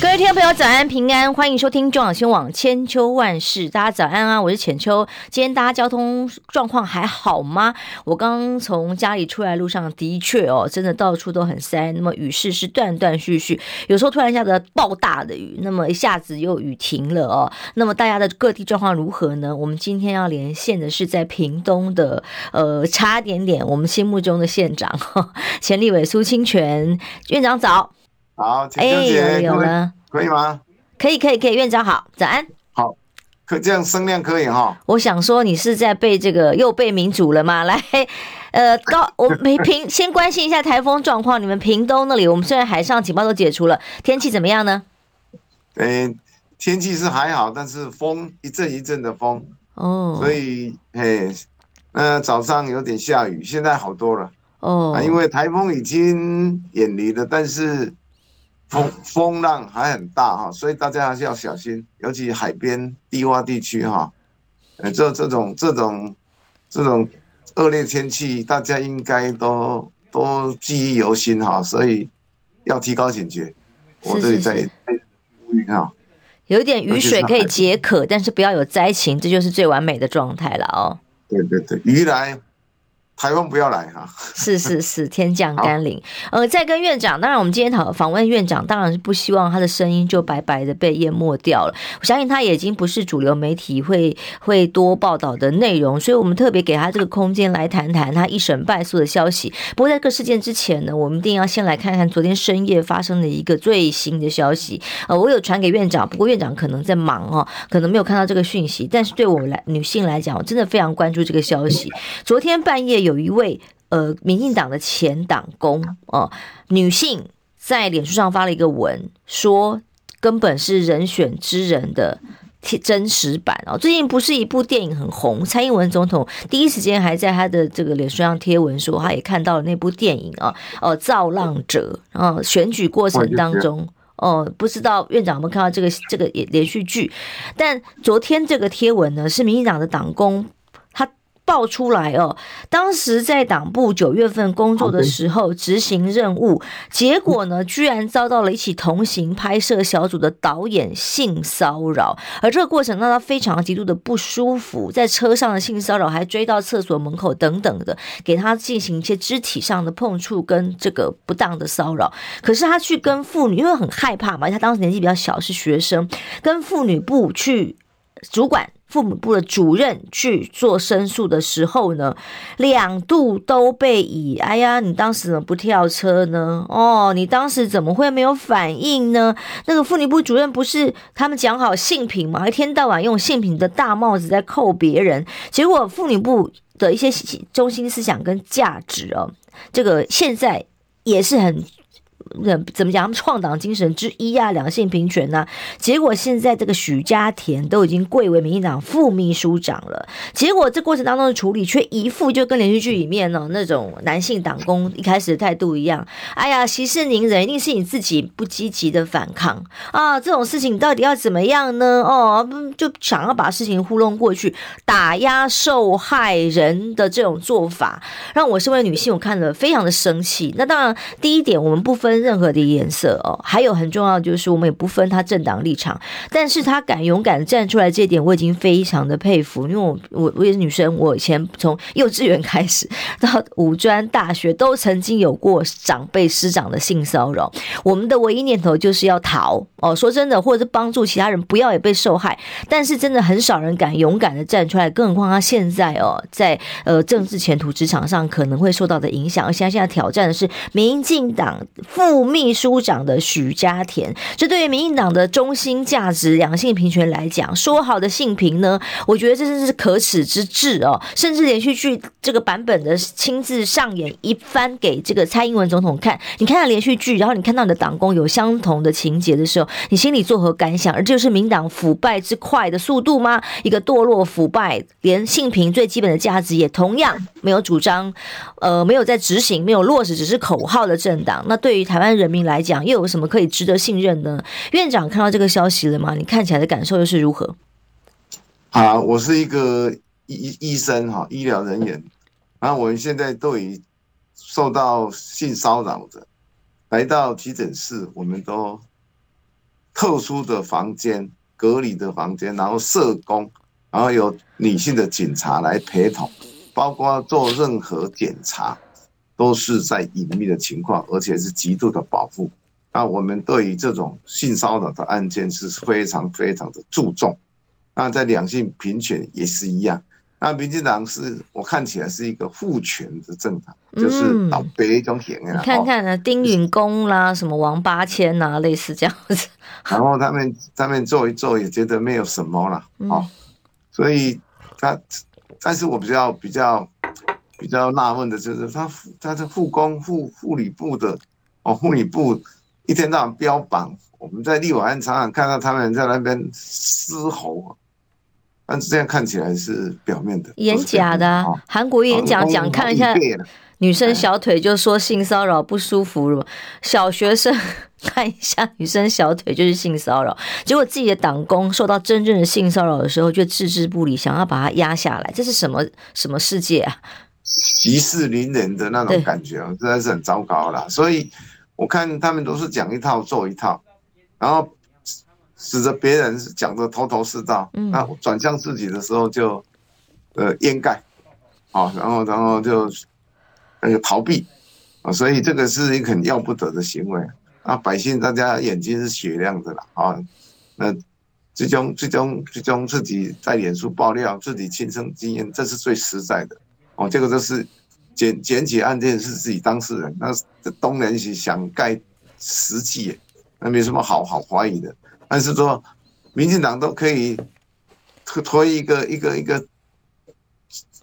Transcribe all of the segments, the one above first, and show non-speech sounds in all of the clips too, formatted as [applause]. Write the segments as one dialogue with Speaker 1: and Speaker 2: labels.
Speaker 1: 各位听众朋友，早安平安，欢迎收听中广新闻网千秋万世，大家早安啊！我是浅秋。今天大家交通状况还好吗？我刚从家里出来路上，的确哦，真的到处都很塞。那么雨势是断断续续，有时候突然下的暴大的雨，那么一下子又雨停了哦。那么大家的各地状况如何呢？我们今天要连线的是在屏东的，呃，差点点我们心目中的县长，[laughs] 前立委苏清泉院长早。
Speaker 2: 好，
Speaker 1: 哎，有了。
Speaker 2: 可以吗？
Speaker 1: 可以，可以，可以。院长好，早安。
Speaker 2: 好，可这样声量可以哈。
Speaker 1: 我想说，你是在被这个又被民主了吗？[laughs] 来，呃，高，我们平 [laughs] 先关心一下台风状况。你们屏东那里，我们虽然海上警报都解除了，天气怎么样呢？
Speaker 2: 哎、欸，天气是还好，但是风一阵一阵的风哦，所以嘿，那早上有点下雨，现在好多了哦、啊。因为台风已经远离了，但是。风风浪还很大哈，所以大家还是要小心，尤其海边低洼地区哈。呃，这这种这种这种恶劣天气，大家应该都都记忆犹新哈，所以要提高警觉。我这里在呼吁哈，
Speaker 1: 有点雨水可以解渴，但是不要有灾情，这就是最完美的状态了哦。
Speaker 2: 对对对，鱼来。台风不要来哈！
Speaker 1: 是是是，天降甘霖。呃，再跟院长，当然我们今天讨访问院长，当然是不希望他的声音就白白的被淹没掉了。我相信他已经不是主流媒体会会多报道的内容，所以我们特别给他这个空间来谈谈他一审败诉的消息。不过在这个事件之前呢，我们一定要先来看看昨天深夜发生的一个最新的消息。呃，我有传给院长，不过院长可能在忙哦，可能没有看到这个讯息。但是对我来女性来讲，我真的非常关注这个消息。昨天半夜有。有一位呃，民进党的前党工哦、呃，女性在脸书上发了一个文，说根本是人选之人的真实版哦。最近不是一部电影很红，蔡英文总统第一时间还在他的这个脸书上贴文说，他也看到了那部电影啊，哦、造浪者啊、选举过程当中哦、不知道院长有没有看到这个这个连续剧？但昨天这个贴文呢，是民进党的党工。爆出来哦！当时在党部九月份工作的时候执行任务，结果呢，居然遭到了一起同行拍摄小组的导演性骚扰，而这个过程让他非常极度的不舒服，在车上的性骚扰还追到厕所门口等等的，给他进行一些肢体上的碰触跟这个不当的骚扰。可是他去跟妇女，因为很害怕嘛，他当时年纪比较小，是学生，跟妇女部去主管。父母部的主任去做申诉的时候呢，两度都被以“哎呀，你当时怎么不跳车呢？哦，你当时怎么会没有反应呢？”那个妇女部主任不是他们讲好性平吗？一天到晚用性平的大帽子在扣别人，结果妇女部的一些中心思想跟价值哦，这个现在也是很。怎么讲？他们创党精神之一啊，两性平权呐、结果现在这个许家田都已经贵为民进党副秘书长了。结果这过程当中的处理，却一副就跟连续剧里面呢那种男性党工一开始的态度一样。哎呀，息事宁人，一定是你自己不积极的反抗啊！这种事情到底要怎么样呢？哦，就想要把事情糊弄过去，打压受害人的这种做法，让我身为女性，我看了非常的生气。那当然，第一点，我们不分。任何的颜色哦，还有很重要就是我们也不分他政党立场，但是他敢勇敢站出来，这点我已经非常的佩服。因为我我我也是女生，我以前从幼稚园开始 [laughs] 到五专大学都曾经有过长辈师长的性骚扰，我们的唯一念头就是要逃。哦。说真的，或者是帮助其他人不要也被受害，但是真的很少人敢勇敢的站出来，更何况他现在哦在呃政治前途职场上可能会受到的影响，而且他现在挑战的是民进党副副秘书长的许家田，这对于民进党的中心价值两性平权来讲，说好的性平呢？我觉得这真是可耻之至哦！甚至连续剧这个版本的亲自上演一番给这个蔡英文总统看，你看到连续剧，然后你看到你的党工有相同的情节的时候，你心里作何感想？而这就是民党腐败之快的速度吗？一个堕落腐败，连性平最基本的价值也同样没有主张，呃，没有在执行，没有落实，只是口号的政党，那对于台台湾人民来讲，又有什么可以值得信任呢？院长看到这个消息了吗？你看起来的感受又是如何？
Speaker 2: 好，我是一个医医生哈，医疗人员，然后我们现在都已受到性骚扰的，来到急诊室，我们都特殊的房间、隔离的房间，然后社工，然后有女性的警察来陪同，包括做任何检查，都是在隐秘的情况，而且是极度的保护。那我们对于这种性骚扰的案件是非常非常的注重。那在两性平权也是一样。那民进党是我看起来是一个父权的政党，就是老北一种型啊。
Speaker 1: 你看看啊，丁允恭啦，什么王八千呐，类似这样子。[laughs]
Speaker 2: 然后他们他们做一做也觉得没有什么了哦，所以他，但是我比较比较比较纳闷的就是他他是护工护护理部的哦，护理部一天到晚标榜，我们在立法院常常看到他们在那边嘶吼。但是这样看起来是表面的，
Speaker 1: 演假的、啊。韩、哦、国演讲讲看一下女生小腿就说性骚扰不舒服了，小学生 [laughs] 看一下女生小腿就是性骚扰，结果自己的党工受到真正的性骚扰的时候就置之不理，想要把他压下来，这是什么什么世界啊？
Speaker 2: 息事宁人的那种感觉啊，实在是很糟糕了。所以我看他们都是讲一套做一套，然后。使得别人讲的头头是道，那转向自己的时候就，呃掩盖，啊，然后然后就那个逃避，啊，所以这个是一个很要不得的行为啊！百姓大家眼睛是雪亮的了啊，那最终最终最终自己在脸书爆料自己亲身经验，这是最实在的哦。这个就是检检举案件是自己当事人，那东人是想盖实际，那没什么好好怀疑的。但是说，民进党都可以推推一个一个一个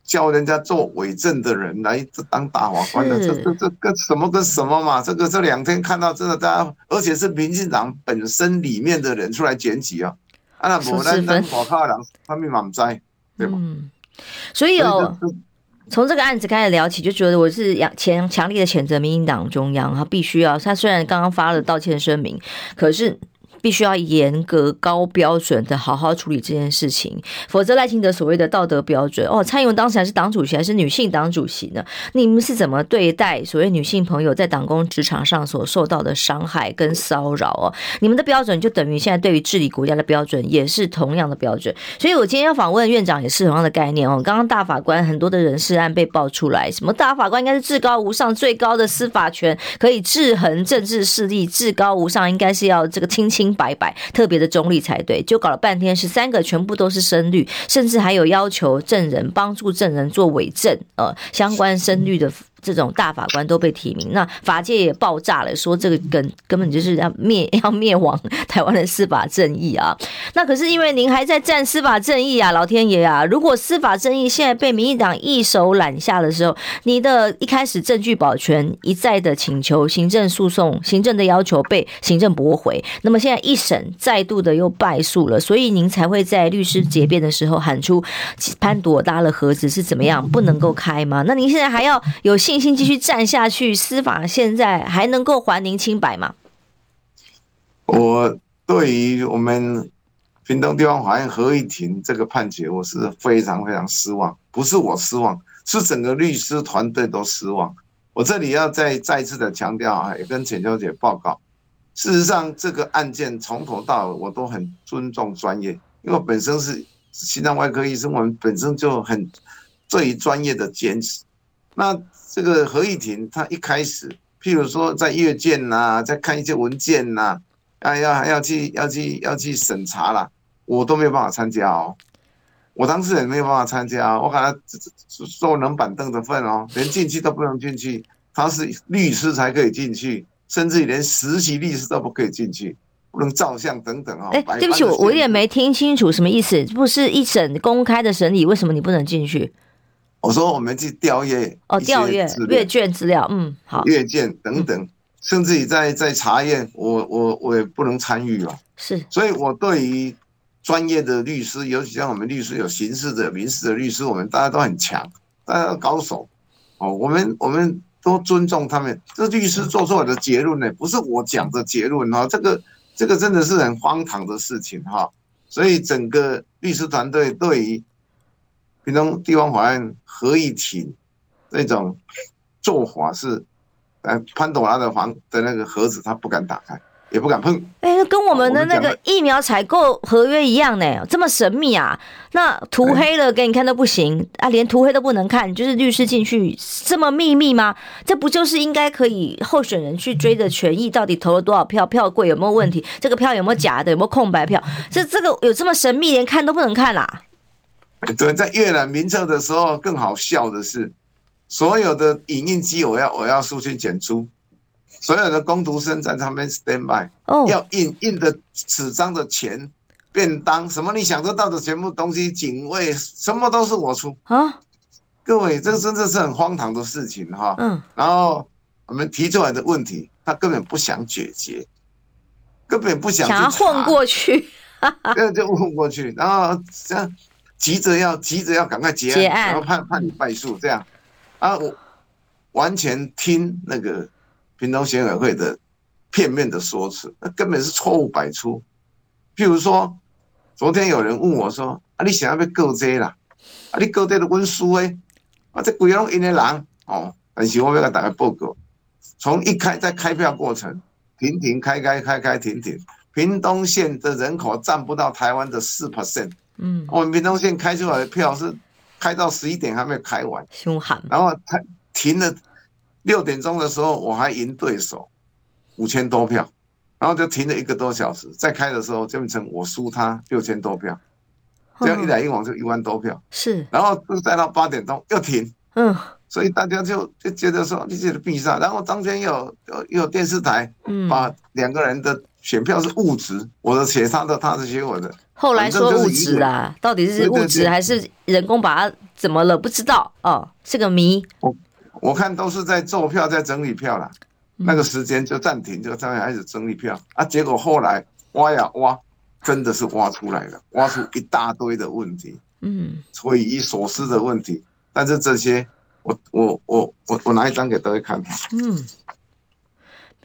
Speaker 2: 叫人家做伪证的人来当大法官的，这这这个什么跟什么嘛？这个这两天看到真的，大家而且是民进党本身里面的人出来检举啊，啊那不然那我靠人他们满栽，对吧？
Speaker 1: 嗯，所以有从这个案子开始聊起，就觉得我是强强烈的谴责民进党中央，他必须要他虽然刚刚发了道歉声明，可是。必须要严格高标准的好好处理这件事情，否则赖清德所谓的道德标准哦，蔡英文当时还是党主席，还是女性党主席呢？你们是怎么对待所谓女性朋友在党工职场上所受到的伤害跟骚扰哦？你们的标准就等于现在对于治理国家的标准也是同样的标准，所以我今天要访问院长也是同样的概念哦。刚刚大法官很多的人事案被爆出来，什么大法官应该是至高无上、最高的司法权，可以制衡政治势力，至高无上，应该是要这个清清白白，特别的中立才对，就搞了半天是三个全部都是深绿，甚至还有要求证人帮助证人做伪证，呃，相关深绿的。这种大法官都被提名，那法界也爆炸了，说这个根根本就是要灭要灭亡台湾的司法正义啊！[laughs] 那可是因为您还在战司法正义啊，老天爷啊！如果司法正义现在被民进党一手揽下的时候，你的一开始证据保全一再的请求行政诉讼、行政的要求被行政驳回，那么现在一审再度的又败诉了，所以您才会在律师结辩的时候喊出潘朵拉的盒子是怎么样不能够开吗？那您现在还要有信信心继续站下去，司法现在还能够还您清白吗？
Speaker 2: 我对于我们屏东地方法院合议庭这个判决，我是非常非常失望。不是我失望，是整个律师团队都失望。我这里要再再次的强调啊，也跟简小姐报告，事实上这个案件从头到尾我都很尊重专业，因为本身是心脏外科医生，我们本身就很对于专业的坚持。那这个合议庭，他一开始，譬如说在阅卷呐，在看一些文件呐，啊，要还要去要去要去审查啦，我都没有办法参加哦，我当事人没有办法参加，我可能坐冷板凳的份哦，连进去都不能进去，他是律师才可以进去，甚至于连实习律师都不可以进去，不能照相等等哦。哎，
Speaker 1: 对不起，我我有点没听清楚什么意思，不是一审公开的审理，为什么你不能进去？
Speaker 2: 我说我们去调阅
Speaker 1: 哦，调阅阅卷资料，嗯，好，
Speaker 2: 阅卷等等，甚至于在在查验，我我我也不能参与了。
Speaker 1: 是，
Speaker 2: 所以我对于专业的律师，尤其像我们律师有刑事的、民事的律师，我们大家都很强，大家都高手。哦，我们我们都尊重他们。这律师做出来的结论呢，不是我讲的结论哈，这个这个真的是很荒唐的事情哈。所以整个律师团队对于屏东地方法院合议庭这种做法是，呃，潘朵拉的房的那个盒子，他不敢打开。也不敢碰，
Speaker 1: 哎、欸，跟我们的那个疫苗采购合约一样呢，这么神秘啊！那涂黑了给你看都不行啊，连涂黑都不能看，就是律师进去这么秘密吗？这不就是应该可以候选人去追的权益？到底投了多少票？票柜有没有问题？这个票有没有假的？有没有空白票？这这个有这么神秘，连看都不能看啦？
Speaker 2: 对，在阅览名册的时候，更好笑的是，所有的影印机我要我要速去检出。所有的工读生在他们 stand by，哦，要印印的纸张的钱、便当什么你想得到的全部东西，警卫什么都是我出啊！各位，这个真的是很荒唐的事情哈。嗯，然后我们提出来的问题，他根本不想解决，根本不想去
Speaker 1: 想混过去，[laughs]
Speaker 2: 这就混过去，然后这样急着要急着要赶快结案，然后判判你败诉这样啊！我完全听那个。屏东选委会的片面的说辞，那根本是错误百出。譬如说，昨天有人问我说：“啊，你想要被告这啦？啊，你告这的文书诶？啊，这鬼拢因的人哦。”但是我要给大家报告，从一开在开票过程，停停开开开开停停，屏东县的人口占不到台湾的四 percent。嗯，我们屏东县开出来的票是开到十一点还没有开完，
Speaker 1: 凶悍。
Speaker 2: 然后他停了。六点钟的时候，我还赢对手五千多票，然后就停了一个多小时。再开的时候，就变成我输他六千多票，这样一来一往就一万多票。是，然后就再到八点钟又停。嗯，所以大家就就觉得说你这个比赛，然后中间又有有电视台把两个人的选票是物质，我的写他的，他的写我的。
Speaker 1: 后来说物质啊，到底是物质还是人工把它怎么了？不知道哦，是个谜。
Speaker 2: 我我看都是在做票，在整理票啦。那个时间就暂停，就这样开始整理票啊。结果后来挖呀挖，真的是挖出来了，挖出一大堆的问题，嗯，匪夷所思的问题。但是这些，我我我我我拿一张给大家看。嗯，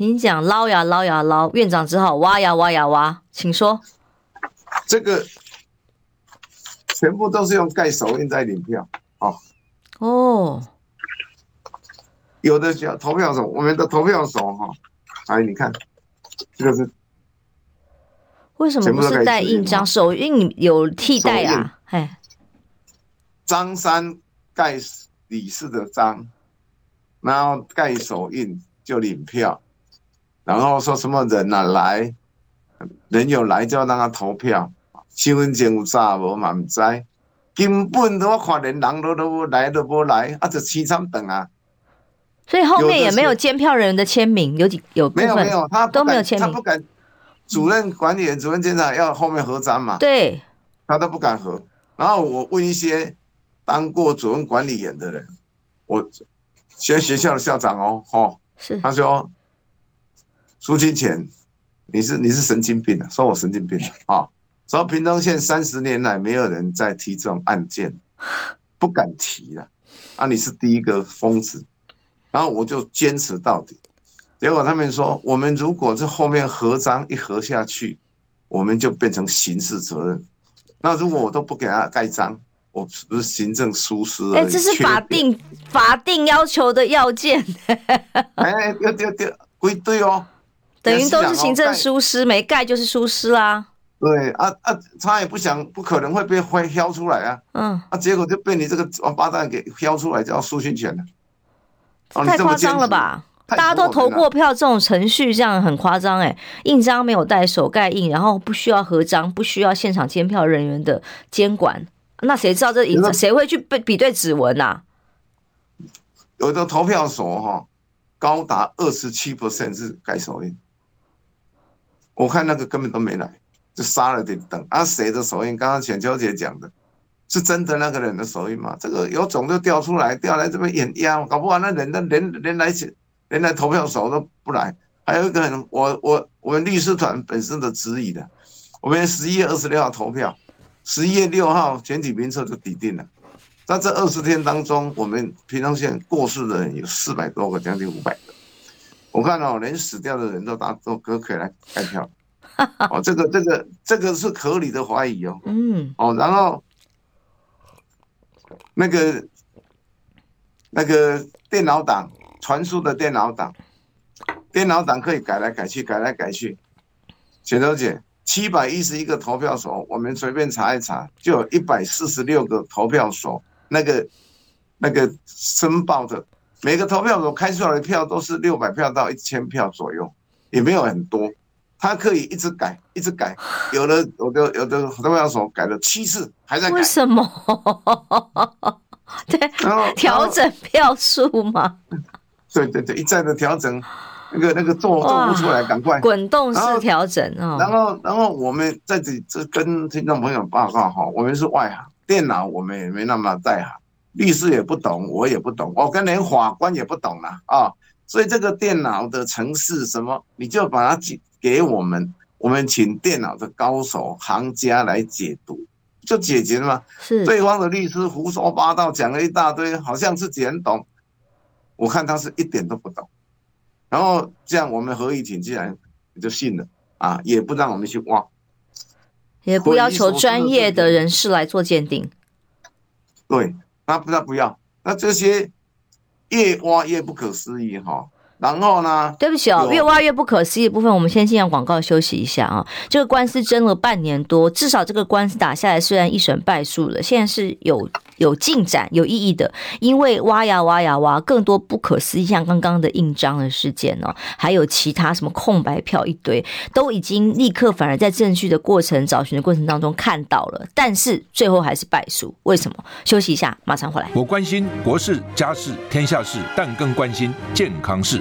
Speaker 1: 你讲捞呀捞呀捞，院长只好挖呀挖呀挖，请说。
Speaker 2: 这个全部都是用盖手印在领票，哦。哦。有的叫投票手，我们的投票手哈，哎，你看，这个是
Speaker 1: 为什么不是带印章？手印有替代啊？哎，
Speaker 2: 张三盖李四的章，然后盖手印就领票，然后说什么人啊来，人有来就要让他投票，身份证有查无嘛唔知，根本都我看连人都都来都不来，啊就凄惨等啊。
Speaker 1: 所以后面也没有监票人的签名，有几有
Speaker 2: 没有没有，他
Speaker 1: 都没有签名，
Speaker 2: 他不敢。主任管理员、主任监察要后面合章嘛？
Speaker 1: 对，
Speaker 2: 他都不敢合。然后我问一些当过主任管理员的人，我学学校的校长哦，哦，是，他说苏清泉，你是你是神经病啊，说我神经病啊，啊，说屏东县三十年来没有人再提这种案件，不敢提了，啊，你是第一个疯子。然后我就坚持到底，结果他们说，我们如果这后面合章一合下去，我们就变成刑事责任。那如果我都不给他盖章，我是不是行政疏失？
Speaker 1: 哎，这是法定法定要求的要件。
Speaker 2: 哎，对对对，归队哦，
Speaker 1: 等于都是行政疏失，没盖就是疏失啦。
Speaker 2: 对啊啊，他也不想，不可能会被会挑出来啊。嗯，啊，结果就被你这个王八蛋给挑出来，叫苏清泉了。
Speaker 1: 太夸张了吧！大家都投过票，这种程序这样很夸张哎。印章没有带手盖印，然后不需要合章，不需要现场监票人员的监管，那谁知道这印章？谁会去比比对指纹呐？
Speaker 2: 有的投票所哈，高达二十七 percent 是盖手印，我看那个根本都没来，就杀了点灯啊！谁的手印？刚刚浅秋姐讲的。是真的那个人的手印吗？这个有种就调出来，调来这边演压，搞不完那人，那连连来连来投票手都不来。还有一个人，我我我们律师团本身的质疑的，我们十一月二十六号投票，十一月六号全体名册就底定了，在这二十天当中，我们屏东县过世的人有四百多个，将近五百个。我看到、哦、连死掉的人都打都都可以来开票。[laughs] 哦，这个这个这个是合理的怀疑哦。嗯。哦，然后那个那个电脑党传输的电脑党，电脑党可以改来改去，改来改去。钱小姐，七百一十一个投票所，我们随便查一查，就有一百四十六个投票所，那个那个申报的每个投票所开出来的票都是六百票到一千票左右，也没有很多。他可以一直改，一直改，有的有的有的投票所改了七次，还在改。
Speaker 1: 为什么？对，调整票数嘛？
Speaker 2: 对对对，一再的调整，那个那个做做不出来，赶快
Speaker 1: 滚动式调整啊！
Speaker 2: 然后然后我们在这这跟听众朋友报告哈，我们是外行，电脑我们也没那么在行，律师也不懂，我也不懂，我跟连法官也不懂了啊！所以这个电脑的程式什么，你就把它给。给我们，我们请电脑的高手行家来解读，就解决了吗？是对方的律师胡说八道，讲了一大堆，好像自己很懂，我看他是一点都不懂。然后这样，我们合议庭竟然就信了啊，也不让我们去挖，
Speaker 1: 也不要求专业的人士来做鉴定。
Speaker 2: 对，那不那不要，那这些越挖越不可思议哈。然后呢？
Speaker 1: 对不起哦，越挖越不可思议的部分，我们先进广告休息一下啊。这个官司争了半年多，至少这个官司打下来，虽然一审败诉了，现在是有有进展、有意义的。因为挖呀挖呀挖，更多不可思议，像刚刚的印章的事件哦，还有其他什么空白票一堆，都已经立刻反而在证据的过程、找寻的过程当中看到了，但是最后还是败诉。为什么？休息一下，马上回来。
Speaker 3: 我关心国事、家事、天下事，但更关心健康事。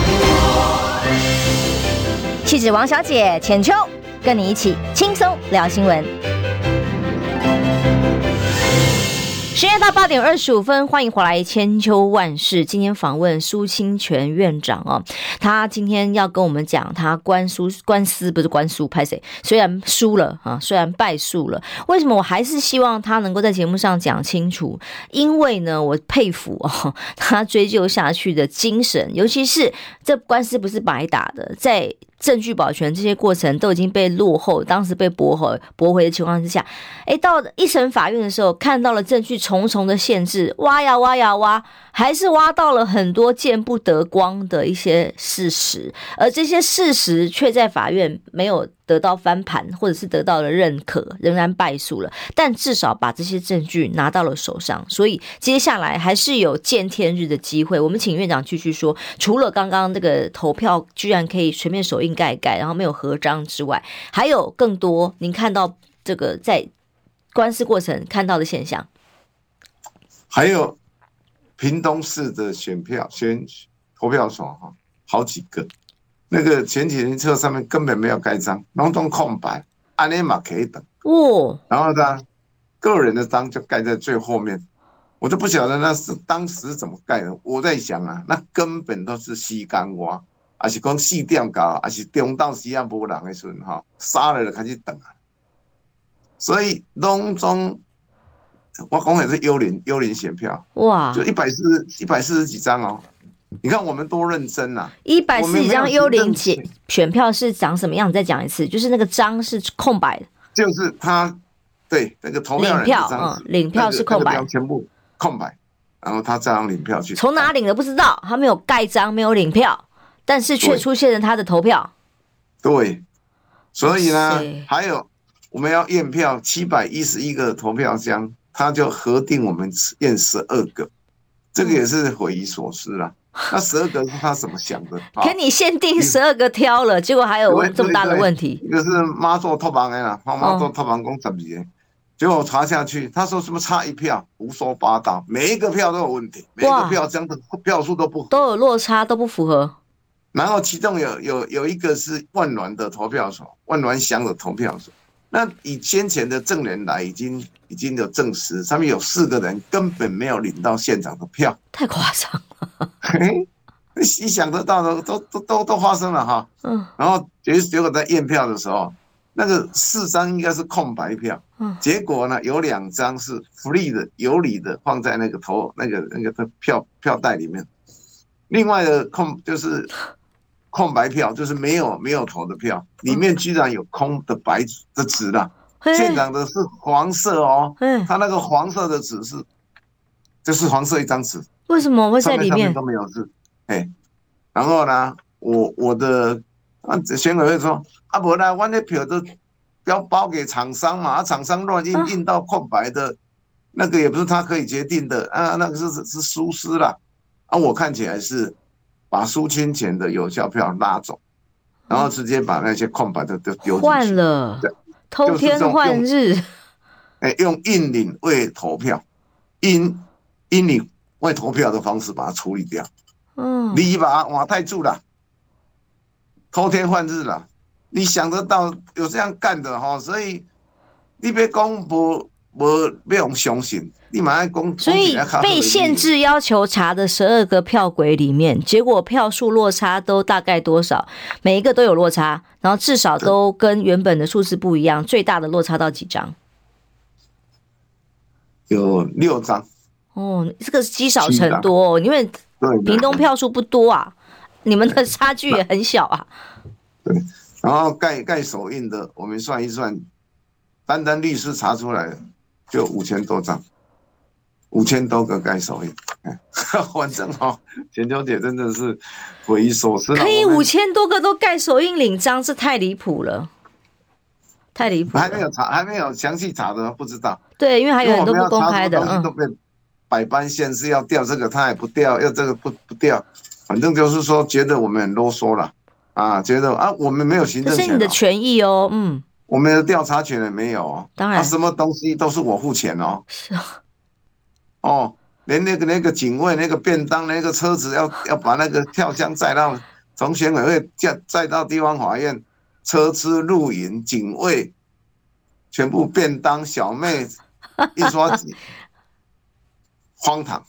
Speaker 4: 气质王小姐浅秋，跟你一起轻松聊新闻。时间到八点二十五分，欢迎回来。千秋万世，今天访问苏清泉院长哦，他今天要跟我们讲他官司官司不是官司拍谁？虽然输了啊，虽然败诉了，为什么我还是希望他能够在节目上讲清楚？因为呢，我佩服哦，他追究下去的精神，尤其是这官司不是白打的，在。证据保全这些过程都已经被落后，当时被驳回驳回的情况之下，诶，到一审法院的时候，看到了证据重重的限制，挖呀挖呀挖，还是挖到了很多见不得光的一些事实，而这些事实却在法院没有。得到翻盘，或者是得到了认可，仍然败诉了，但至少把这些证据拿到了手上，所以接下来还是有见天日的机会。我们请院长继续说，除了刚刚那个投票居然可以随便手印盖盖，然后没有合章之外，还有更多您看到这个在官司过程看到的现象，
Speaker 2: 还有屏东市的选票选投票所哈，好几个。那个前几年册上面根本没有盖章，统统空白，安尼嘛可以等哦。然后呢，个人的章就盖在最后面，我就不晓得那是当时怎么盖的。我在想啊，那根本都是时间外，还是讲四点搞，而是中到时间无人的时阵哈，杀了就开始等啊。所以当中，我讲的是幽灵幽灵选票哇，就一百四一百四十几张哦。你看我们多认真呐、啊！[laughs]
Speaker 1: 一百四十张幽灵选 [laughs] 选票是长什么样？再讲一次，就是那个章是空白的，
Speaker 2: 就是他对那个投票
Speaker 1: 领票，嗯，领票是空白，
Speaker 2: 那个、全部空白，然后他这样领票去，
Speaker 1: 从哪领的不知道，他没有盖章，没有领票，但是却出现了他的投票。
Speaker 2: 对，对所以呢，还有我们要验票，七百一十一个投票箱，他就核定我们验十二个，这个也是匪夷所思了。[laughs] 那十二个是他怎么想的？
Speaker 1: 给你限定十二个挑了，结果还有这么大的问题。
Speaker 2: 一个是妈做托房的啦，妈妈做托房工十二个，结果我查下去，他说什么差一票，胡说八道，每一个票都有问题，每一个票这样的票数都不
Speaker 1: 都有落差，都不符合。
Speaker 2: 然后其中有有有一个是万峦的投票所，万峦乡的投票所。那以先前的证人来，已经已经有证实，上面有四个人根本没有领到现场的票，
Speaker 1: 太夸张 [laughs] 了。
Speaker 2: 你想得到的都都都都发生了哈。嗯。然后结结果在验票的时候。那个四张应该是空白票，嗯结果呢，有两张是 free 的，有理的放在那个投那个那个票票袋里面，另外的空就是空白票，就是没有没有投的票，里面居然有空的白纸的纸了。现场的是黄色哦，嗯他那个黄色的纸是，就是黄色一张纸，
Speaker 1: 为什么会在里面？
Speaker 2: 都没有字？哎，然后呢，我我的。啊，选委会说啊，不然我那票都要包给厂商嘛，啊，厂商乱印印到空白的，那个也不是他可以决定的啊，那个是是疏失啦。啊，我看起来是把苏清前的有效票拉走，然后直接把那些空白的都丢
Speaker 1: 换了，偷天换日，
Speaker 2: 哎，用印领为投票，印印领未投票的方式把它处理掉，嗯，你把瓦太住了。偷天换日了，你想得到有这样干的哈？所以你别讲不不不用相信，你马上讲。
Speaker 1: 所以被限制要求查的十二个票轨里面，结果票数落差都大概多少？每一个都有落差，然后至少都跟原本的数字不一样。最大的落差到几张？
Speaker 2: 有六张。
Speaker 1: 哦，这个积少成多，哦因为屏东票数不多啊。[laughs] 你们的差距也很小啊。[laughs]
Speaker 2: 对，然后盖盖手印的，我们算一算，单单律师查出来的就五千多张，五千多个盖手印。反正哈，钱小姐真的是匪夷所思。
Speaker 1: 可以五千多个都盖手印领章，这太离谱了，太离谱。
Speaker 2: 还没有查，还没有详细查的，不知道。
Speaker 1: 对，因为还有很多不公开的，
Speaker 2: 百般限制，要调这个他也不调，要这个不不调。反正就是说，觉得我们很啰嗦了啊，觉得啊，我们没有行政权，这是
Speaker 1: 你的权益哦，嗯，
Speaker 2: 我们的调查权也没有，
Speaker 1: 当然，
Speaker 2: 什么东西都是我付钱哦，
Speaker 1: 是。啊，
Speaker 2: 哦，连那个那个警卫那个便当那个车子要 [laughs] 要把那个跳箱载到从选委会载载到地方法院，车资录影警卫全部便当小妹 [laughs] 印刷机，荒唐，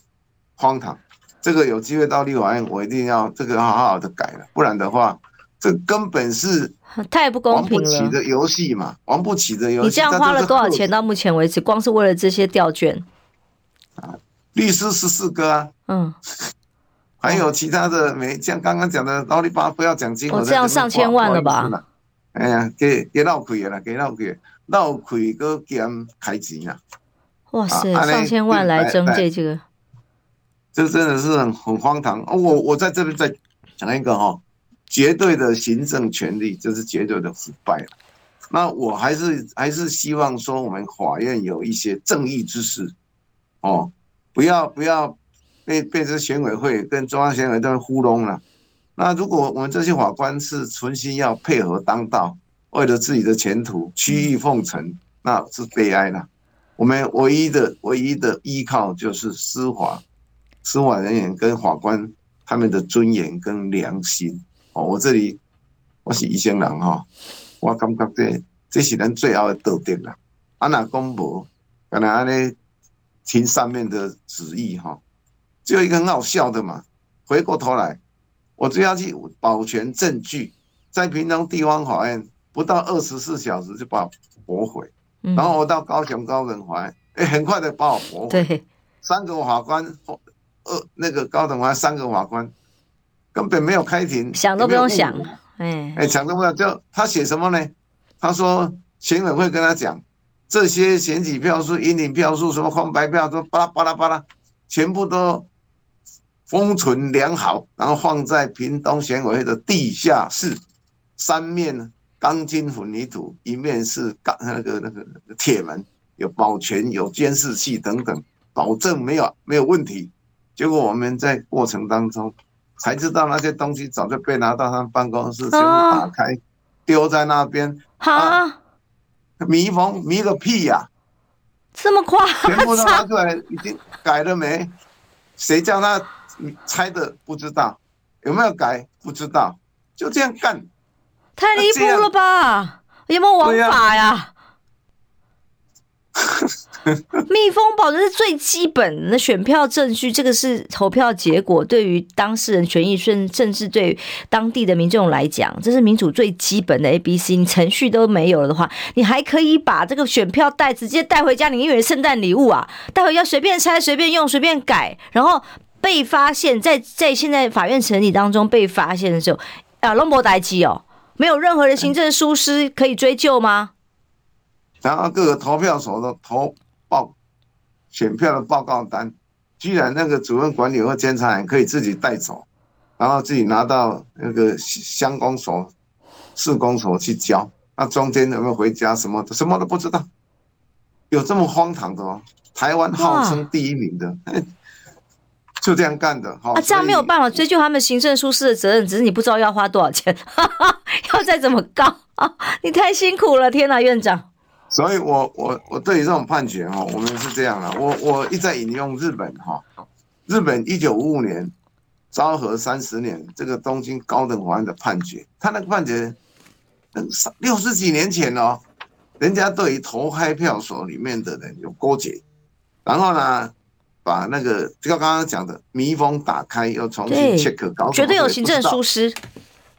Speaker 2: 荒唐。这个有机会到立法院，我一定要这个好好的改了，不然的话，这根本是 [laughs]
Speaker 1: 太不公平了。
Speaker 2: 玩不起的游戏嘛，玩不起的游戏。
Speaker 1: 你这样花了多少钱？到目前为止，光是为了这些调卷
Speaker 2: 啊，律师十四个啊，嗯，还有其他的没像刚刚讲的奥利巴不要讲金额，
Speaker 1: 我这样上千万了吧？
Speaker 2: 哎呀，给给闹亏了，给闹亏，闹亏个减开钱啊！
Speaker 1: 哇塞，上千万来争这这个。
Speaker 2: 这真的是很很荒唐。我我在这边再讲一个哈，绝对的行政权力就是绝对的腐败。那我还是还是希望说，我们法院有一些正义之士，哦，不要不要被被这选委会跟中央选委会糊弄了。那如果我们这些法官是存心要配合当道，为了自己的前途曲意奉承，那是悲哀了。我们唯一的唯一的依靠就是司法。司法人员跟法官他们的尊严跟良心哦，我这里我是医生人哈，我感觉这这是人最后的道德了。啊那公布，刚才安尼听上面的旨意哈，只有一个很好笑的嘛。回过头来，我就要去保全证据，在平东地方法院不到二十四小时就把驳回，然后我到高雄高等法院，哎，很快的把我驳回。对，三个法官。呃，那个高等法院三个法官根本没有开庭，
Speaker 1: 想都不用想，哎
Speaker 2: 哎，想都不用。就他写什么呢？他说选委会跟他讲，这些选举票数、引领票数、什么空白票都巴拉巴拉巴拉，全部都封存良好，然后放在屏东选委会的地下室，三面钢筋混凝土，一面是钢那个那个铁门，有保全、有监视器等等，保证没有没有问题。结果我们在过程当中才知道那些东西早就被拿到他们办公室，全部打开丢在那边。啊，迷蒙迷个屁呀！
Speaker 1: 这么快
Speaker 2: 全部都拿出来，已经改了没？谁叫他猜的不知道，有没有改不知道，就这样干，
Speaker 1: 太离谱了吧？有没有王法呀？密封保证是最基本的选票证据，这个是投票结果，对于当事人权益，甚甚至对当地的民众来讲，这是民主最基本的 A B C。你程序都没有了的话，你还可以把这个选票袋直接带回家，你以为圣诞礼物啊？带回家随便拆、随便用、随便改，然后被发现，在在现在法院审理当中被发现的时候，啊，龙博代志哦，没有任何的行政疏失可以追究吗？
Speaker 2: 然后各个投票所的投报选票的报告单，居然那个主任管理或监察员可以自己带走，然后自己拿到那个乡公所、市公所去交，那中间有没有回家什么什么都不知道，有这么荒唐的哦？台湾号称第一名的，[laughs] 就这样干的。
Speaker 1: 啊，这样没有办法追究他们行政疏失的责任，只是你不知道要花多少钱，[laughs] 要再怎么告啊？[laughs] 你太辛苦了，天哪，院长。
Speaker 2: 所以我，我我我对于这种判决哈，我们是这样的，我我一再引用日本哈，日本一九五五年昭和三十年这个东京高等法院的判决，他那个判决，六十几年前哦，人家对于投开票所里面的人有勾结，然后呢，把那个就像刚刚讲的密封打开，又重新 check，搞
Speaker 1: 绝对有行政疏失，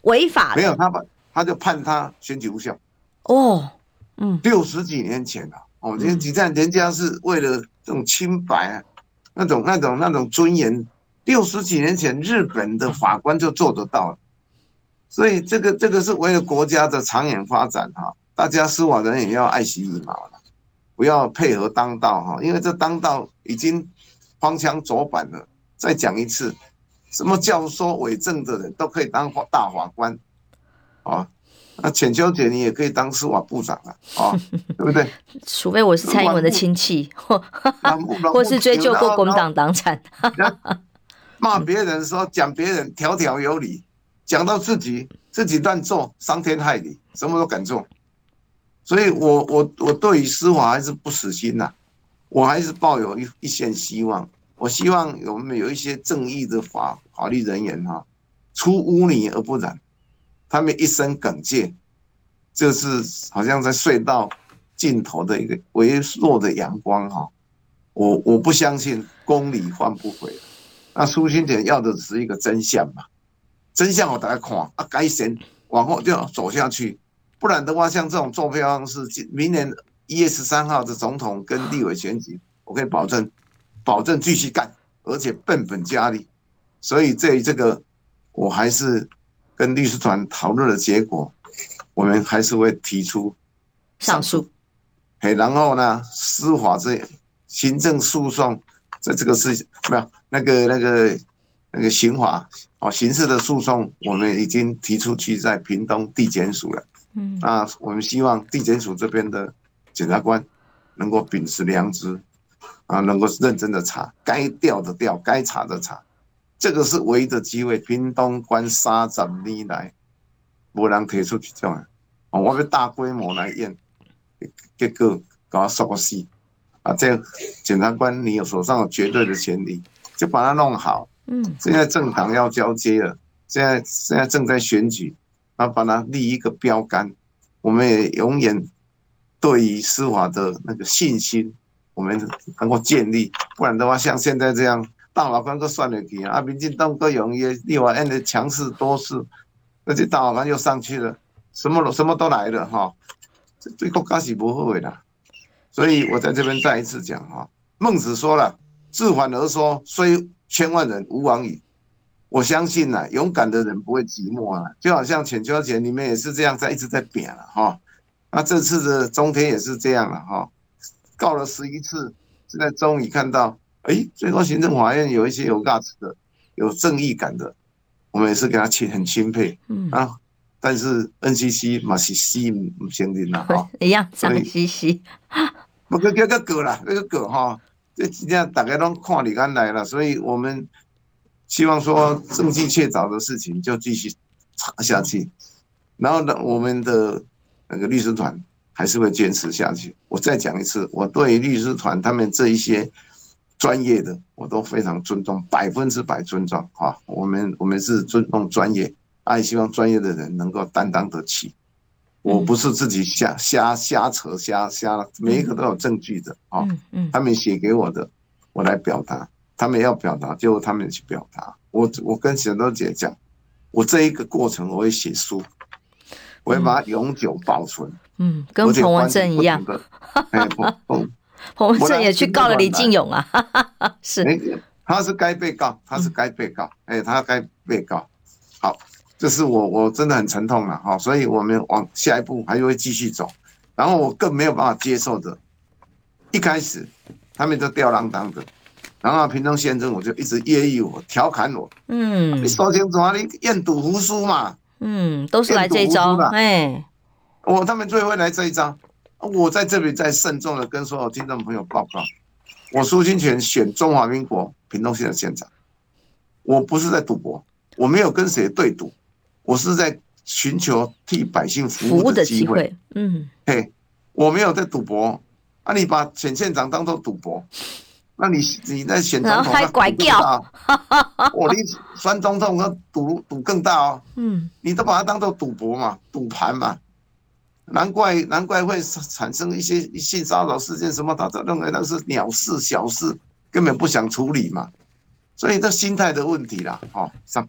Speaker 1: 违法。
Speaker 2: 没有，他把他就判他选举无效。
Speaker 1: 哦。
Speaker 2: 嗯，六十几年前了，哦，这些几站人家是为了这种清白啊，那种那种那种尊严，六十几年前日本的法官就做得到了，所以这个这个是为了国家的长远发展哈，大家司法人也要爱惜羽毛了，不要配合当道哈，因为这当道已经荒腔走板了。再讲一次，什么教唆伪证的人都可以当大法官，啊。那浅秋姐，你也可以当司法部长啊啊，对不对？[laughs]
Speaker 1: 除非我是蔡英文的亲戚，或或是追究过国民党党产。[laughs]
Speaker 2: 骂别人说讲别人条条有理，讲到自己自己乱做，伤天害理，什么都敢做。所以我我我对于司法还是不死心呐，我还是抱有一一线希望。我希望我们有一些正义的法法律人员哈，出污泥而不染。他们一生耿介，就是好像在隧道尽头的一个微弱的阳光哈。我我不相信公理换不回。那苏清泉要的只是一个真相嘛？真相我大家看啊，改选往后就要走下去，不然的话，像这种作票方式，明年一月十三号的总统跟立委选举，我可以保证，保证继续干，而且变本加厉。所以这这个我还是。跟律师团讨论的结果，我们还是会提出
Speaker 1: 上诉。
Speaker 2: 嘿，然后呢，司法这行政诉讼，在这个事没有那个那个那个刑法哦，刑事的诉讼，我们已经提出去在屏东地检署了。嗯，那我们希望地检署这边的检察官能够秉持良知啊，能够认真的查，该调的调，该查的查。这个是唯一的机会。屏东关三十年来，没人提出去这样，我们大规模来验，结果搞我说个死啊！这检察官，你有手上有绝对的权利，就把它弄好。嗯，现在政党要交接了，现在现在正在选举，要把它立一个标杆。我们也永远对于司法的那个信心，我们能够建立。不然的话，像现在这样。大法官都算得起啊！民进党各用伊立法院的强势多势，而且大法官又上去了，什么什么都来了哈，这对国家是不好的。所以我在这边再一次讲哈，孟子说了：“自反而说，虽千万人，吾往矣。”我相信呐，勇敢的人不会寂寞啊。就好像浅秋节你们也是这样在一直在扁了哈。那这次的中天也是这样了哈，告了十一次，现在终于看到。哎，最高行政法院有一些有价值的、有正义感的，我们也是给他钦很钦佩。嗯啊，但是 NCC 嘛是死不承认啦哈，[laughs]
Speaker 1: 一样脏兮兮。[laughs]
Speaker 2: 不过叫个狗啦，那个狗哈，这今天大家都看你刚来了，所以我们希望说证据确凿的事情就继续查下去。然后呢，我们的那个律师团还是会坚持下去。我再讲一次，我对律师团他们这一些专业的，我都非常尊重，百分之百尊重啊。我们我们是尊重专业，也希望专业的人能够担当得起。我不是自己瞎瞎瞎扯瞎瞎，每一个都有证据的啊。他们写给我的，我来表达。他们要表达，就他们去表达。我我跟沈多姐讲，我这一个过程我会写书，我会把它永久保存。
Speaker 1: 嗯，跟彭文正一样。[laughs] 彭文正也去告了李进勇啊。[laughs] 是，
Speaker 2: 他是该被告，他是该被告。哎，他该被告。好，这是我我真的很沉痛了哈，所以我们往下一步还会继续走。然后我更没有办法接受的，一开始他们都吊儿郎当的。然后平东县政府就一直揶揄我、调侃我。嗯，你说清楚啊，你愿赌服输嘛。
Speaker 1: 嗯，都是来这一招。哎，
Speaker 2: 我他们最会来这一招。我在这里再慎重的跟所有听众朋友报告，我苏清泉选中华民国屏东县的县长，我不是在赌博，我没有跟谁对赌，我是在寻求替百姓服务的机会。嗯，嘿，我没有在赌博。啊，你把选县长当做赌博。那你你在选总统，
Speaker 1: 还拐掉，
Speaker 2: 我你选总统和赌赌更大哦。嗯，你都把它当做赌博嘛，赌盘嘛，难怪难怪会产生一些性骚扰事件什么，他都认为那是鸟事小事，根本不想处理嘛，所以这心态的问题啦。好，上。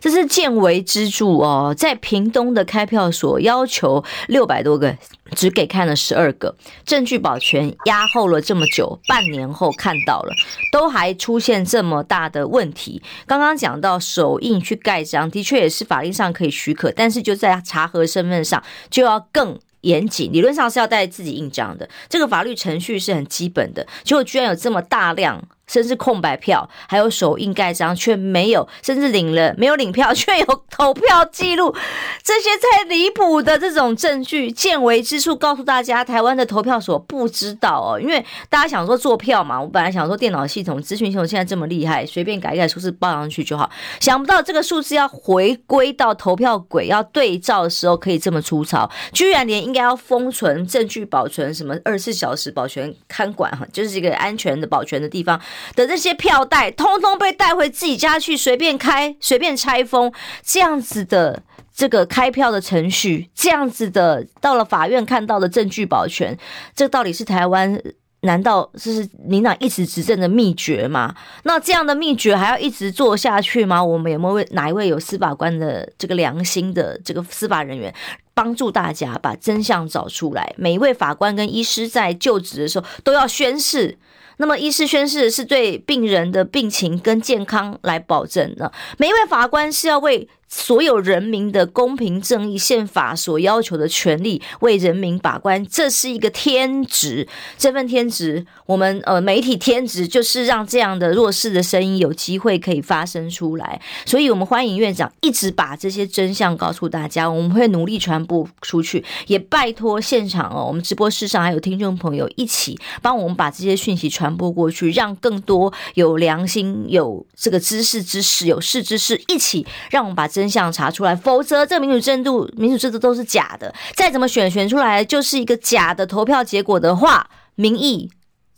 Speaker 1: 这是见微知著哦，在屏东的开票所要求六百多个，只给看了十二个，证据保全压后了这么久，半年后看到了，都还出现这么大的问题。刚刚讲到手印去盖章，的确也是法律上可以许可，但是就在查核身份上就要更严谨，理论上是要带自己印章的，这个法律程序是很基本的，结果居然有这么大量。甚至空白票，还有手印盖章，却没有；甚至领了没有领票，却有投票记录，[laughs] 这些太离谱的这种证据，见微知著，告诉大家，台湾的投票所不知道哦，因为大家想说做票嘛，我本来想说电脑系统、资讯系统现在这么厉害，随便改一改数字报上去就好，想不到这个数字要回归到投票轨要对照的时候可以这么粗糙，居然连应该要封存证据、保存什么二十四小时保全看管哈，就是一个安全的保全的地方。的这些票袋，通通被带回自己家去，随便开，随便拆封，这样子的这个开票的程序，这样子的到了法院看到的证据保全，这到底是台湾？难道这是民党一直执政的秘诀吗？那这样的秘诀还要一直做下去吗？我们有没有哪一位有司法官的这个良心的这个司法人员，帮助大家把真相找出来？每一位法官跟医师在就职的时候都要宣誓。那么，医师宣誓是对病人的病情跟健康来保证的。每一位法官是要为所有人民的公平正义、宪法所要求的权利为人民把关，这是一个天职。这份天职，我们呃媒体天职就是让这样的弱势的声音有机会可以发声出来。所以，我们欢迎院长一直把这些真相告诉大家，我们会努力传播出去，也拜托现场哦，我们直播室上还有听众朋友一起帮我们把这些讯息传播过去，让更多有良心、有这个知识知识、有识之士一起，让我们把这。真相查出来，否则这个民主制度、民主制度都是假的。再怎么选，选出来就是一个假的投票结果的话，民意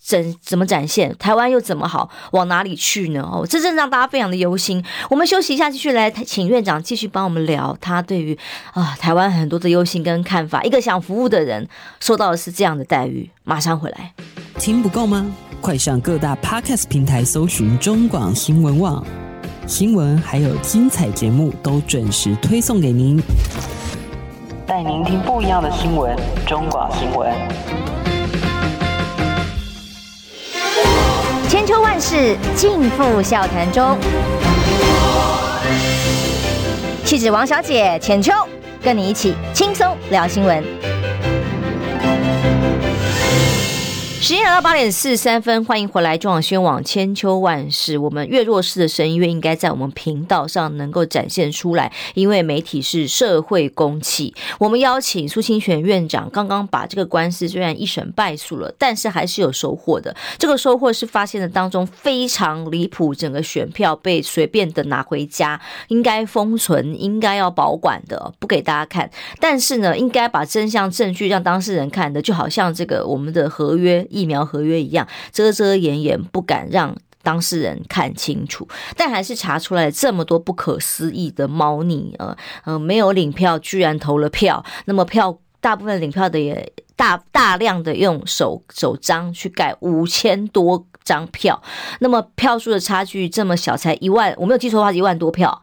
Speaker 1: 怎怎么展现？台湾又怎么好？往哪里去呢？哦，这正让大家非常的忧心。我们休息一下，继续来请院长继续帮我们聊他对于啊台湾很多的忧心跟看法。一个想服务的人，受到的是这样的待遇。马上回来，
Speaker 5: 听不够吗？快上各大 Podcast 平台搜寻中广新闻网。新闻还有精彩节目都准时推送给您，带您听不一样的新闻。中广新闻，
Speaker 4: 千秋万世尽付笑谈中。气质王小姐浅秋，跟你一起轻松聊新闻。
Speaker 1: 时间来到八点四十三分，欢迎回来中广新闻网千秋万世。我们越弱势的声音，越应该在我们频道上能够展现出来，因为媒体是社会公器。我们邀请苏清泉院长，刚刚把这个官司虽然一审败诉了，但是还是有收获的。这个收获是发现的当中非常离谱，整个选票被随便的拿回家，应该封存，应该要保管的，不给大家看。但是呢，应该把真相证据让当事人看的，就好像这个我们的合约。疫苗合约一样，遮遮掩掩，不敢让当事人看清楚，但还是查出来这么多不可思议的猫腻，呃呃，没有领票，居然投了票。那么票大部分领票的也大大量的用手手章去盖五千多张票，那么票数的差距这么小，才一万，我没有记错的话，一万多票。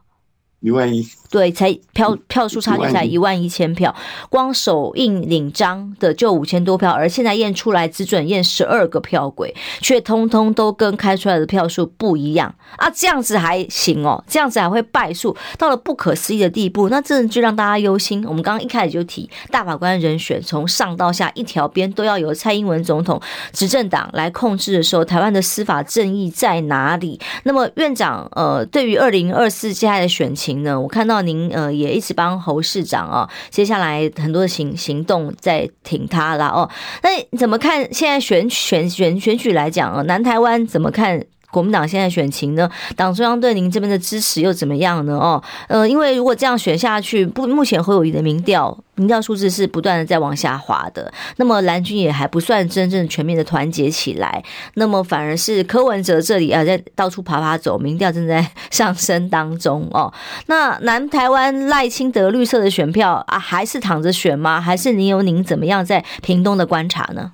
Speaker 2: 一万一，
Speaker 1: 对，才票票数差距才一万一千票，光首印领章的就五千多票，而现在验出来只准验十二个票轨，却通通都跟开出来的票数不一样啊！这样子还行哦，这样子还会败诉，到了不可思议的地步，那这就让大家忧心。我们刚刚一开始就提大法官人选，从上到下一条边都要由蔡英文总统执政党来控制的时候，台湾的司法正义在哪里？那么院长，呃，对于二零二四接下来的选情。呢，我看到您呃也一直帮侯市长哦，接下来很多的行行动在挺他了哦。那怎么看现在选选选选举来讲啊？南台湾怎么看？国民党现在选情呢？党中央对您这边的支持又怎么样呢？哦，呃，因为如果这样选下去，不，目前侯友宜的民调民调数字是不断的在往下滑的。那么蓝军也还不算真正全面的团结起来，那么反而是柯文哲这里啊，在到处爬爬走，民调正在上升当中哦。那南台湾赖清德绿色的选票啊，还是躺着选吗？还是您有您怎么样在屏东的观察呢？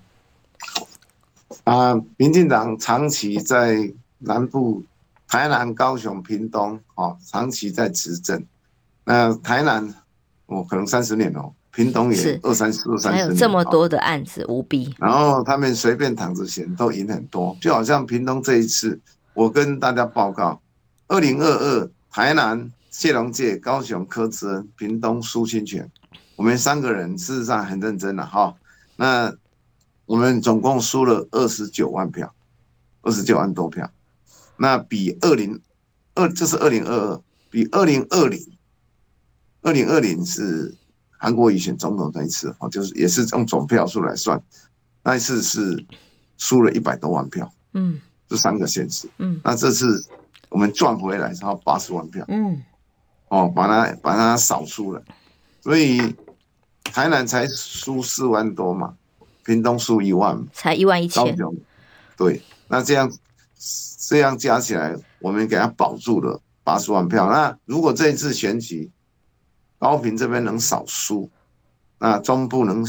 Speaker 2: 啊，民进党长期在。南部，台南、高雄、屏东，哦，长期在执政。那台南，哦，可能三十年哦，屏东也二三十、二三十年。还有
Speaker 1: 这么多的案子，无比。
Speaker 2: 然后他们随便躺着选都赢很多，就好像屏东这一次，我跟大家报告：二零二二，台南谢龙介、高雄柯志恩、屏东苏清泉，我们三个人事实上很认真了哈。那我们总共输了二十九万票，二十九万多票。那比二零二，这是二零二二，比二零二零，二零二零是韩国以前总统那一次哦，就是也是用总票数来算，那一次是输了一百多万票，嗯，这三个县市，嗯，那这次我们赚回来然后八十万票，嗯，哦，把它把它扫输了，所以台南才输四万多嘛，屏东输一万，
Speaker 1: 才一万一千，
Speaker 2: 对，那这样。这样加起来，我们给他保住了八十万票。那如果这一次选举，高平这边能少输，那中部能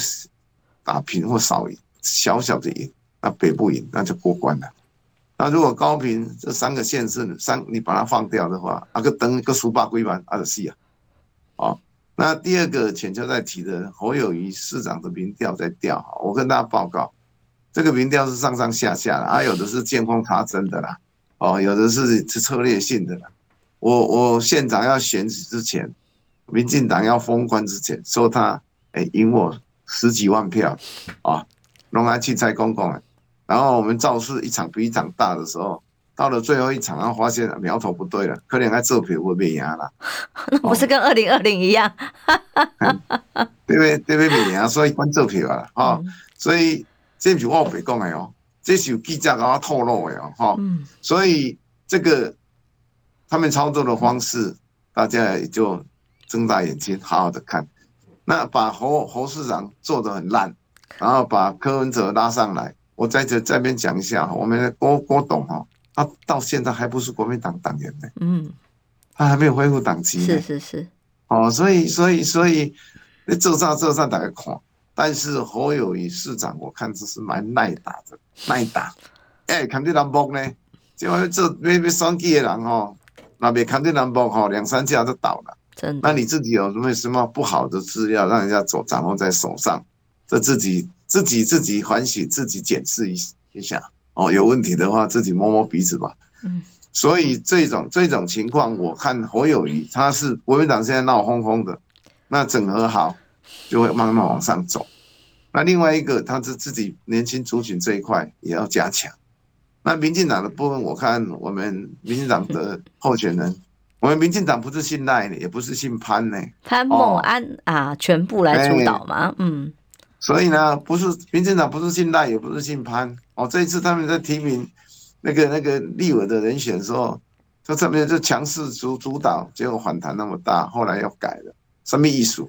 Speaker 2: 打平或少赢，小小的赢，那北部赢，那就过关了。那如果高屏这三个县市三你把它放掉的话，啊个灯个书包归完，啊的戏啊。好，那第二个浅秋在提的侯友谊市长的民调在调，我跟大家报告，这个民调是上上下下的，啊有的是见缝插针的啦。哦，有的是是策略性的啦。我我县长要选举之前，民进党要封关之前，说他哎赢我十几万票啊，弄来去猜公公。然后我们造势一场比一场大的时候，到了最后一场，然后发现苗头不对了，可能还这票会被压了。
Speaker 1: 那不是跟二零二零一样？
Speaker 2: 对不对？对不对？压，所以关这票了啊。所以这是我别讲的哦。这是有记者给他透露的哦哈，所以这个他们操作的方式，大家也就睁大眼睛好好的看。那把侯侯市长做的很烂，然后把柯文哲拉上来。我在这这边讲一下，我们的郭郭董哈，他到现在还不是国民党党员呢，嗯，他还没有恢复党籍，
Speaker 1: 是是是，
Speaker 2: 哦，所以所以所以你做啥做啥大家看。但是侯友谊市长，我看这是蛮耐打的，耐打。哎，看这蓝博呢，就这没没双击的人哦，那别看这蓝博哈，两三下就倒了。真的？那你自己有什么什么不好的资料，让人家走掌握在手上？这自己自己自己反省，自己检视一一下哦。有问题的话，自己摸摸鼻子吧。嗯。所以这种这种情况，我看侯友谊他是国民党现在闹哄哄的，那整合好。就会慢慢往上走，那另外一个，他是自己年轻族群这一块也要加强。那民进党的部分，我看我们民进党的候选人，[laughs] 我们民进党不是姓赖的，也不是姓潘呢，
Speaker 1: 潘孟安、哦、啊，全部来主导嘛，嗯。
Speaker 2: 所以呢，不是民进党不是姓赖，也不是姓潘。哦，这一次他们在提名那个那个立委的人选的时候，这上面就强势主主导，结果反弹那么大，后来又改了，什么意思？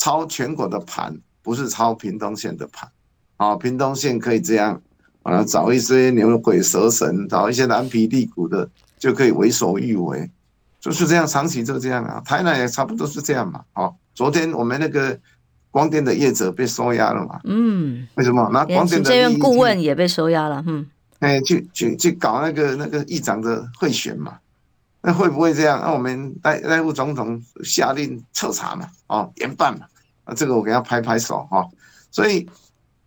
Speaker 2: 抄全国的盘，不是抄屏东县的盘。啊，屏东县可以这样。啊，找一些牛鬼蛇神，找一些蓝皮地骨的，就可以为所欲为，就是这样，长期就这样啊。台南也差不多是这样嘛。哦，昨天我们那个光电的业者被收押了嘛。嗯，为什么？那光电的
Speaker 1: 顾问也被收押了。嗯，
Speaker 2: 哎，去去去搞那个那个议长的贿选嘛？那会不会这样？那我们赖赖副总统下令彻查嘛？哦，严办嘛？这个我给他拍拍手哈。所以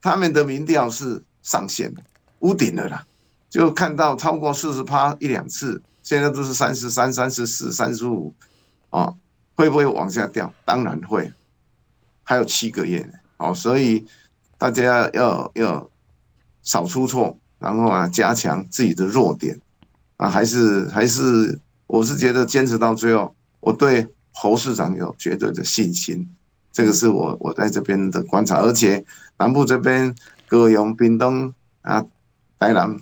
Speaker 2: 他们的民调是。上线了，屋顶了啦，就看到超过四十趴一两次，现在都是三十三、三十四、三十五，啊，会不会往下掉？当然会，还有七个月呢，哦，所以大家要要少出错，然后啊，加强自己的弱点，啊，还是还是，我是觉得坚持到最后，我对侯市长有绝对的信心，这个是我我在这边的观察，而且南部这边。高雄、屏东啊，台南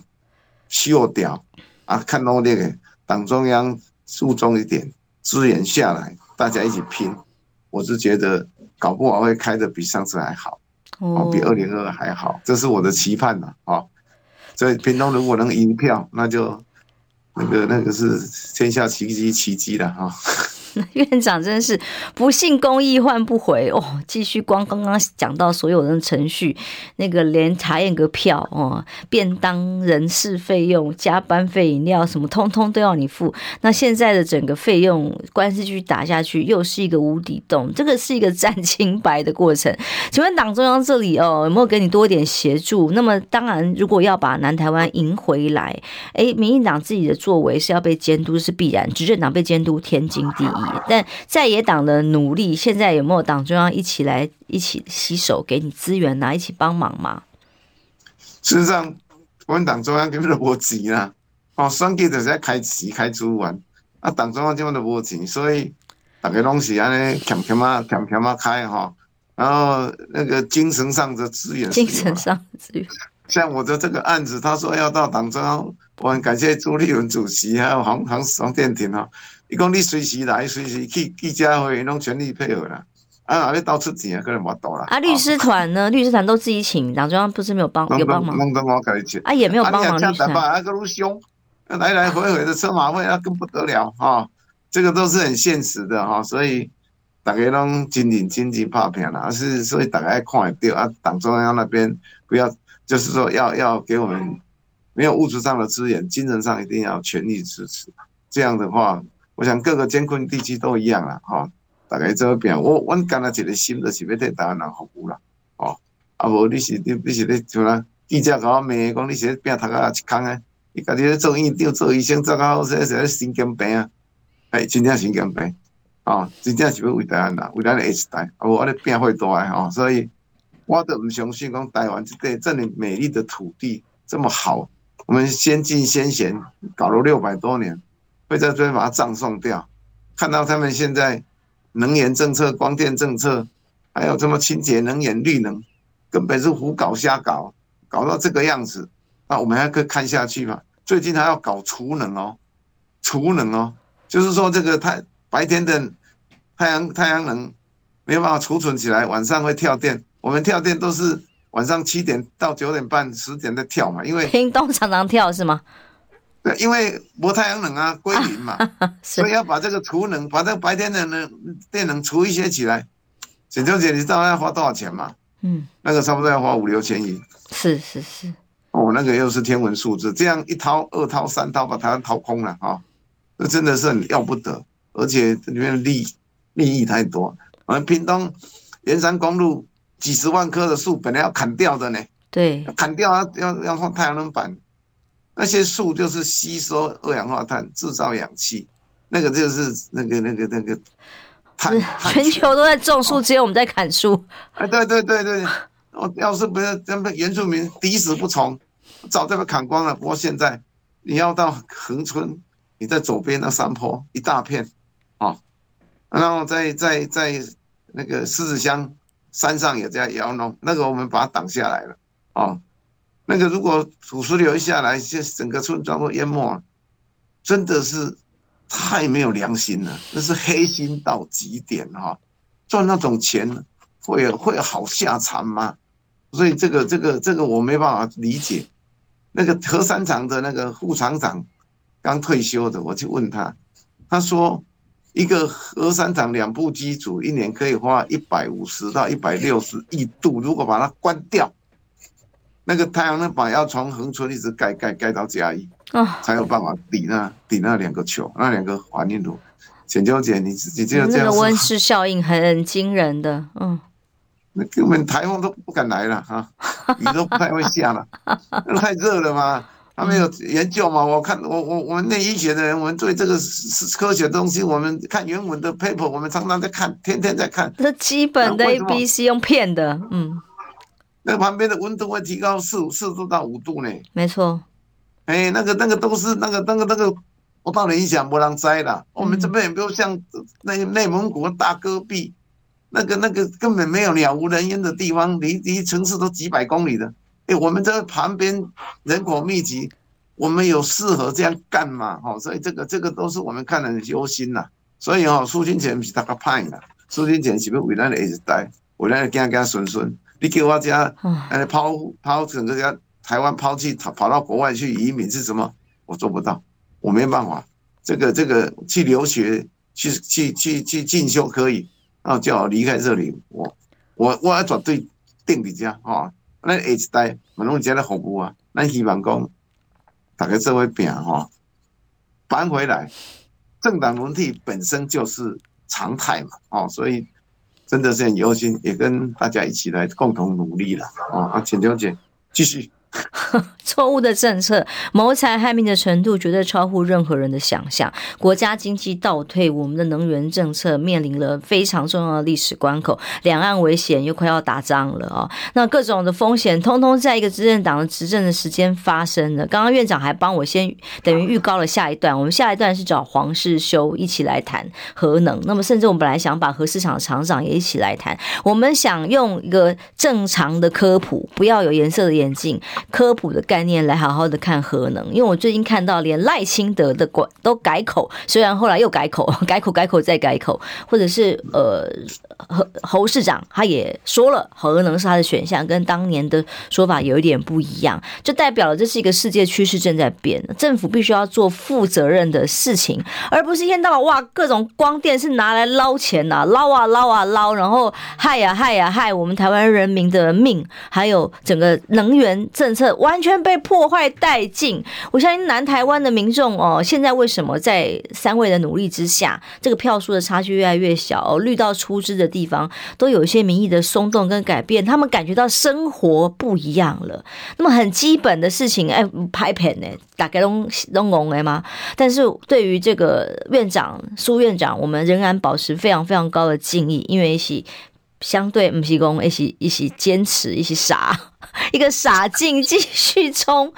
Speaker 2: 修掉啊，看努力的党中央注重一点资源下来，大家一起拼，我是觉得搞不好会开得比上次还好，哦，比二零二二还好，这是我的期盼呐，啊，所以屏东如果能赢票，那就那个那个是天下奇迹奇迹了哈。[laughs]
Speaker 1: 院长真是不信公益换不回哦！继续光刚刚讲到所有的程序，那个连查验个票哦，便当、人事费用、加班费、饮料什么，通通都要你付。那现在的整个费用官司继续打下去，又是一个无底洞。这个是一个占清白的过程。请问党中央这里哦，有没有给你多一点协助？那么当然，如果要把南台湾赢回来，哎，民进党自己的作为是要被监督，是必然。执政党被监督，天经地义。但在野党的努力，现在有没有党中央一起来一起携手给你资源呐、啊，一起帮忙吗？
Speaker 2: 事实上，我们党中央根本就无钱啦，哦，选举就是在开钱开资源，啊，党中央根本都无钱，所以大家拢是安尼，欠欠啊，欠欠啊开哈，然后那个精神上的资源，
Speaker 1: 精神上的资源，
Speaker 2: 像我的这个案子，他说要到党中央，我很感谢朱立伦主席还有黄黄黄殿庭哈。你讲你随时来，随时去记者会，拢全力配合啦。啊，哪里倒出钱啊？可能无多啦。
Speaker 1: 啊，律师团呢？律师团都自己请，党中央不是没有帮，有帮忙。
Speaker 2: 弄得我给你请。
Speaker 1: 啊，也没有帮忙律师团。
Speaker 2: 啊，个路凶，来来回回的车马费，那更不得了哈。这个都是很现实的哈，所以大家拢经济经济拍片啦，是所以大家看得到啊。党中央那边不要，就是说要要给我们没有物质上的资源，精神上一定要全力支持。这样的话。我想各个艰困地区都一样啦，哈，大概这边我我干了一个心，就是要替台湾人服务啦，哦，啊无你是你你是咧像啦，记者甲我骂讲你是拼头壳一空诶，你家己咧做院长做医生做较好势，是咧神经病啊，哎，真正神经病，哦，真正是要为台湾人，为咱的下一代，啊无我咧拼会大诶吼，所以我都唔相信讲台湾这块这么美丽的土地这么好，我们先进先贤搞了六百多年。会在这边把它葬送掉，看到他们现在能源政策、光电政策，还有什么清洁能源、绿能，根本是胡搞瞎搞，搞到这个样子，那我们还可以看下去吗？最近还要搞储能哦，储能哦，就是说这个太白天的太阳太阳能没有办法储存起来，晚上会跳电。我们跳电都是晚上七点到九点半、十点在跳嘛，因为
Speaker 1: 屏东常常跳是吗？
Speaker 2: 对，因为不太阳能啊，归零嘛，[laughs] 所以要把这个储能，把这个白天的能电能储一些起来。沈秋姐，你知道要花多少钱吗？嗯，那个差不多要花五六千亿。
Speaker 1: 是是是。
Speaker 2: 哦，那个又是天文数字，这样一掏、二掏、三掏，把台湾掏空了啊！这真的是很要不得，而且里面的利利益太多。我们屏东沿山公路几十万棵的树本来要砍掉的呢，
Speaker 1: 对，
Speaker 2: 砍掉要要要放太阳能板。那些树就是吸收二氧化碳，制造氧气，那个就是那个那个那个碳。
Speaker 1: 全球都在种树，只有我们在砍树。
Speaker 2: 哎，对对对对，我要是不是咱们原住民抵死不从，早就被砍光了。不过现在你要到恒春，你在左边那山坡一大片，啊，然后在在在那个狮子乡山上也在要弄，那个我们把它挡下来了，啊，那个如果土石流一下来，就整个村庄都淹没了，真的是太没有良心了，那是黑心到极点哈，赚那种钱会会好下场吗？所以这个这个这个我没办法理解。那个核三厂的那个副厂长刚退休的，我去问他，他说一个核三厂两部机组一年可以花一百五十到一百六十亿度，如果把它关掉，那个太阳能板要从恒春一直盖盖盖到嘉义啊，才有办法抵那抵那两个球，那两个环境图。浅秋姐，你你这样这样，
Speaker 1: 那个温室效应很惊人的，嗯。
Speaker 2: 那根本台风都不敢来了哈，雨都不太会下了，那 [laughs] 太热了嘛。他们有研究嘛？我看我我我们念医学的人，我们对这个是科学东西，我们看原文的 paper，我们常常在看，天天在看。
Speaker 1: 这基本的 A B C 用骗的，嗯。
Speaker 2: 那旁边的温度会提高四四度到五度呢？
Speaker 1: 没错。
Speaker 2: 哎，那个那个都是那个那个那个，我到底影响不让摘了。我们这边也不用像那内蒙古大戈壁。那个那个根本没有鸟无人烟的地方，离离城市都几百公里的。哎、欸，我们这旁边人口密集，我们有适合这样干吗？哦，所以这个这个都是我们看得很忧心呐。所以哦，苏清泉不是大个派的，苏清泉是不是为咱的下一代，为咱的子子孙孙？你给我家哎抛抛整个家台湾抛弃跑跑到国外去移民是什么？我做不到，我没办法。这个这个去留学去去去去进修可以。然后叫我离开这里，我我我要绝对定在这哈。那下一代我拢觉得服务啊，咱希望讲大家这位病哈，搬回来，政党轮替本身就是常态嘛，哦，所以真的是很忧心，也跟大家一起来共同努力了，啊，啊，请刘姐继续。[laughs]
Speaker 1: 错误的政策，谋财害命的程度绝对超乎任何人的想象。国家经济倒退，我们的能源政策面临了非常重要的历史关口，两岸危险又快要打仗了啊！那各种的风险，通通在一个执政党的执政的时间发生了。刚刚院长还帮我先等于预告了下一段，我们下一段是找黄世修一起来谈核能。那么，甚至我们本来想把核市场的厂长也一起来谈。我们想用一个正常的科普，不要有颜色的眼镜。科普的概念来好好的看核能，因为我最近看到连赖清德的管都改口，虽然后来又改口，[laughs] 改口改口再改口，或者是呃侯侯市长他也说了核能是他的选项，跟当年的说法有一点不一样，就代表了这是一个世界趋势正在变，政府必须要做负责任的事情，而不是一天到晚哇各种光电是拿来捞钱呐、啊，捞啊捞啊捞，然后害呀害呀害我们台湾人民的命，还有整个能源政。策完全被破坏殆尽。我相信南台湾的民众哦，现在为什么在三位的努力之下，这个票数的差距越来越小？哦，绿到出资的地方都有一些民意的松动跟改变，他们感觉到生活不一样了。那么很基本的事情，哎，拍片呢，大概拢拢拢的吗？但是对于这个院长苏院长，我们仍然保持非常非常高的敬意，因为是相对不是讲一起一起坚持一起傻。一个傻劲继续冲，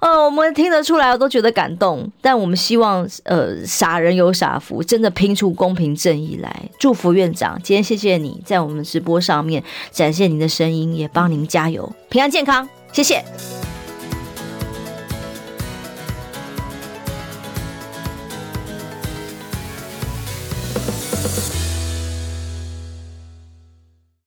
Speaker 1: 呃，我们听得出来，我都觉得感动。但我们希望，呃，傻人有傻福，真的拼出公平正义来。祝福院长，今天谢谢你在我们直播上面展现您的声音，也帮您加油，平安健康，谢谢。